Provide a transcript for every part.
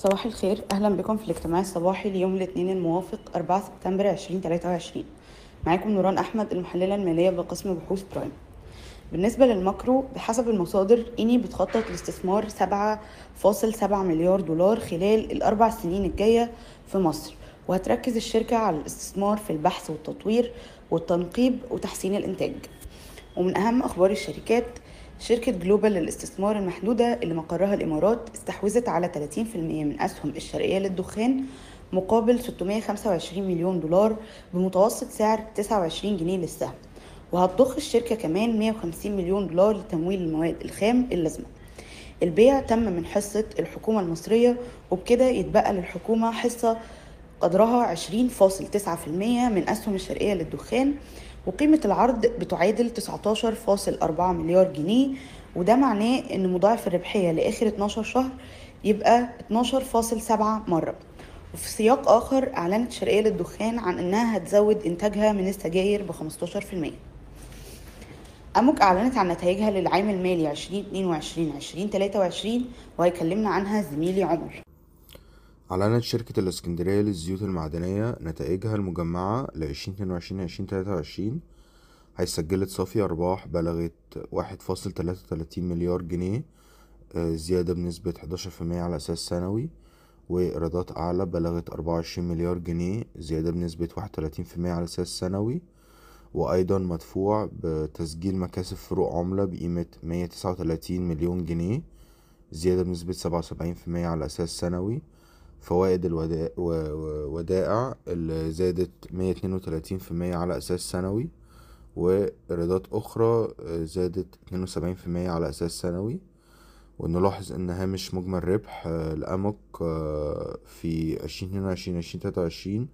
صباح الخير. أهلا بكم في الاجتماع الصباحي ليوم الاثنين الموافق 4 سبتمبر 2023 معاكم نوران أحمد المحللة المالية بقسم بحوث Prime. بالنسبة لل macro بحسب المصادر Eni بتخطط لاستثمار 7.7 مليار دولار خلال الأربع سنين الجاية في مصر وهتركز الشركة على الاستثمار في البحث والتطوير والتنقيب وتحسين الإنتاج. ومن أهم أخبار الشركات شركة جلوبال للاستثمار المحدودة اللي مقرها الإمارات استحوذت على 30% من أسهم الشرقية للدخان مقابل 625 مليون دولار بمتوسط سعر 29 جنيه للسهم. وهتضخ الشركة كمان 150 مليون دولار لتمويل المواد الخام اللازمة. البيع تم من حصة الحكومة المصرية وبكده يتبقى للحكومة حصة قدرها 20.9% من أسهم الشرقية للدخان وقيمة العرض بتعادل 19.4 مليار جنيه وده معناه إن مضاعف الربحية لآخر 12 شهر يبقى 12.7 مرة. وفي سياق آخر أعلنت شرقية للدخان عن إنها هتزود إنتاجها من السجاير ب 15% أموك أعلنت عن نتائجها للعام المالي 2022-2023 وهيكلمنا عنها زميلي عمر. أعلنت شركة الإسكندرية للزيوت المعدنية نتائجها المجمعة ل 2022 حيث سجلت صافي أرباح بلغت واحد فاصل تلاتة وتلاتين مليار جنيه آه، زيادة بنسبة حداشر في المية على أساس سنوي وإيرادات أعلى بلغت أربعة وعشرين مليار جنيه زيادة بنسبة واحد وتلاتين في المية على أساس سنوي وأيضا مدفوع بتسجيل مكاسب فروق عملة بقيمة مية تسعة وتلاتين مليون جنيه زيادة بنسبة سبعة وسبعين في المية على أساس سنوي فوائد الودائع اللي زادت مية اتنين وتلاتين في المية على أساس سنوي وإيرادات أخرى زادت اتنين وسبعين في المية على أساس سنوي. ونلاحظ إن هامش مجمل ربح لأموك في عشرين اتنين وعشرين عشرين تلاتة وعشرين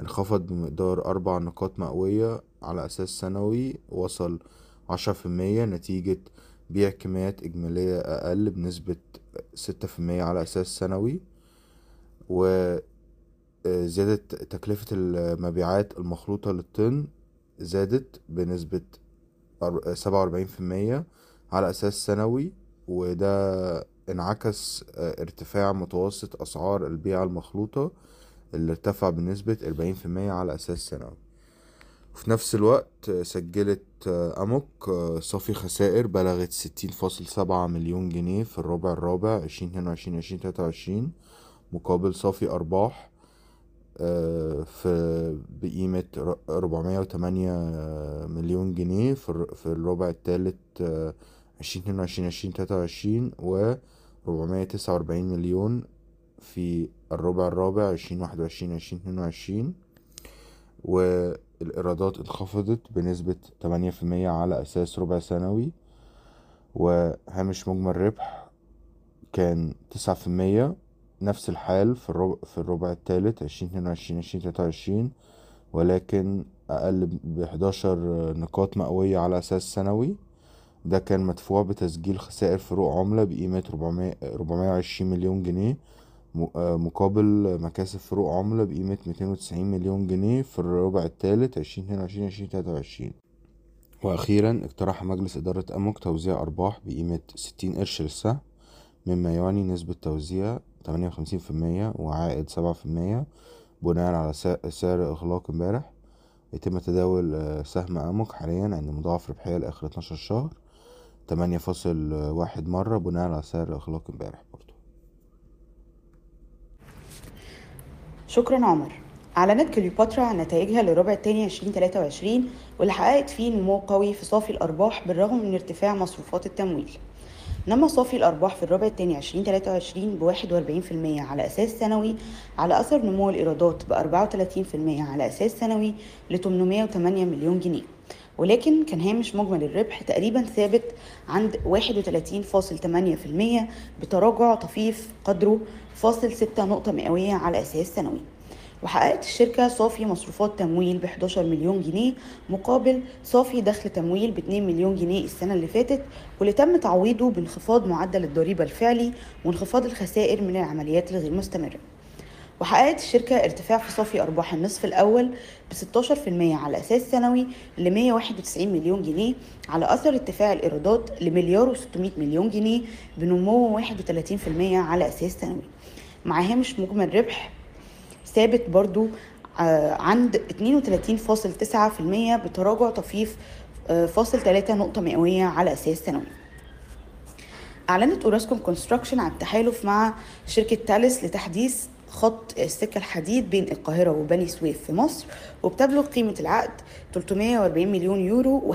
انخفض بمقدار أربع نقاط مئوية على أساس سنوي وصل عشرة في المية نتيجة بيع كميات إجمالية أقل بنسبة ستة في المية على أساس سنوي. وزيادة تكلفة المبيعات المخلوطة للطن زادت بنسبة سبعة وأربعين في المية على أساس سنوي وده انعكس ارتفاع متوسط أسعار البيع المخلوطة اللي ارتفع بنسبة أربعين في المية على أساس سنوي. وفي نفس الوقت سجلت أموك صافي خسائر بلغت ستين فاصل سبعة مليون جنيه في الربع الرابع عشرين اتنين وعشرين عشرين تلاتة وعشرين مقابل صافي أرباح في بقيمة ربعمية وتمانية مليون جنيه في الربع عشرين تلاتة وعشرين و ربعمية تسعة وأربعين مليون في الربع الرابع عشرين واحد وعشرين عشرين اتنين وعشرين. والإيرادات انخفضت بنسبة تمانية في المية على أساس ربع سنوي. وهامش مجمل ربح كان تسعة في المية. نفس الحال في الربع, في الربع الثالث عشرين اتنين وعشرين عشرين تلاتة وعشرين ولكن أقل بحداشر نقاط مئوية على أساس سنوي. ده كان مدفوع بتسجيل خسائر فروق عملة بقيمة ربعمية وعشرين مليون جنيه مقابل مكاسب فروق عملة بقيمة ميتين وتسعين مليون جنيه في الربع الثالث عشرين اتنين وعشرين عشرين تلاتة وعشرين. وأخيرا اقترح مجلس إدارة أموك توزيع أرباح بقيمة ستين قرش للسهم مما يعني نسبة توزيع تمانية وخمسين في المية وعائد سبعة في المية بناء على سعر إغلاق امبارح. يتم تداول سهم أموك حاليا عند مضاعف ربحية لآخر اتناشر شهر. تمانية فاصل واحد مرة بناء على سعر إغلاق امبارح برضو. شكرا عمر. أعلنت كليوباترا عن نتائجها للربع الثاني 2023 واللي حققت فيه نمو قوي في صافي الأرباح بالرغم من ارتفاع مصروفات التمويل. نما صافي الأرباح في الربع الثاني 2023 ب 41% على أساس سنوي على أثر نمو الإيرادات ب 34% على أساس سنوي ل 808 مليون جنيه. ولكن كان هامش مجمل الربح تقريبا ثابت عند 31.8% بتراجع طفيف قدره فاصل 6 نقطة مئوية على أساس سنوي. وحققت الشركة صافي مصروفات تمويل ب 11 مليون جنيه مقابل صافي دخل تمويل ب 2 مليون جنيه السنة اللي فاتت واللي تم تعويضه بانخفاض معدل الضريبة الفعلي وانخفاض الخسائر من العمليات الغير مستمرة. وحققت الشركة ارتفاع في صافي أرباح النصف الأول ب 16% على أساس سنوي ل 191 مليون جنيه على أثر ارتفاع الإيرادات لمليار و600 مليون جنيه بنمو 31% على أساس سنوي. مع هامش مجمل ربح ثابت برضو آه، عند 32.9% بتراجع طفيف آه، فاصل 3 نقطة مئوية على أساس سنوي أعلنت أوراسكوم Construction عن التحالف مع شركة Thales لتحديث خط السكة الحديد بين القاهرة وبني سويف في مصر وبتبلغ قيمة العقد 340 مليون يورو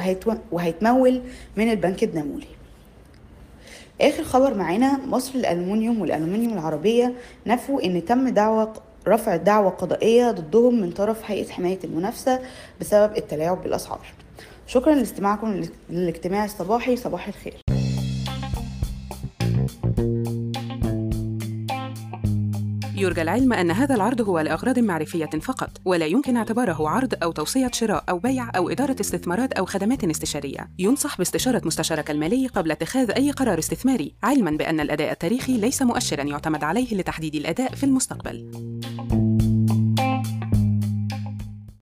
وهيتمول من البنك الدولي آخر خبر معانا مصر للألمنيوم والألمنيوم العربية نفوا إن تم دعوة رفع دعوى قضائية ضدهم من طرف هيئة حماية المنافسة بسبب التلاعب بالأسعار شكرا لاستماعكم للاجتماع الصباحي صباح الخير يرجى العلم أن هذا العرض هو لأغراض معرفية فقط، ولا يمكن اعتباره عرض أو توصية شراء أو بيع أو إدارة استثمارات أو خدمات استشارية. ينصح باستشارة مستشارك المالي قبل اتخاذ أي قرار استثماري، علماً بأن الأداء التاريخي ليس مؤشراً يعتمد عليه لتحديد الأداء في المستقبل.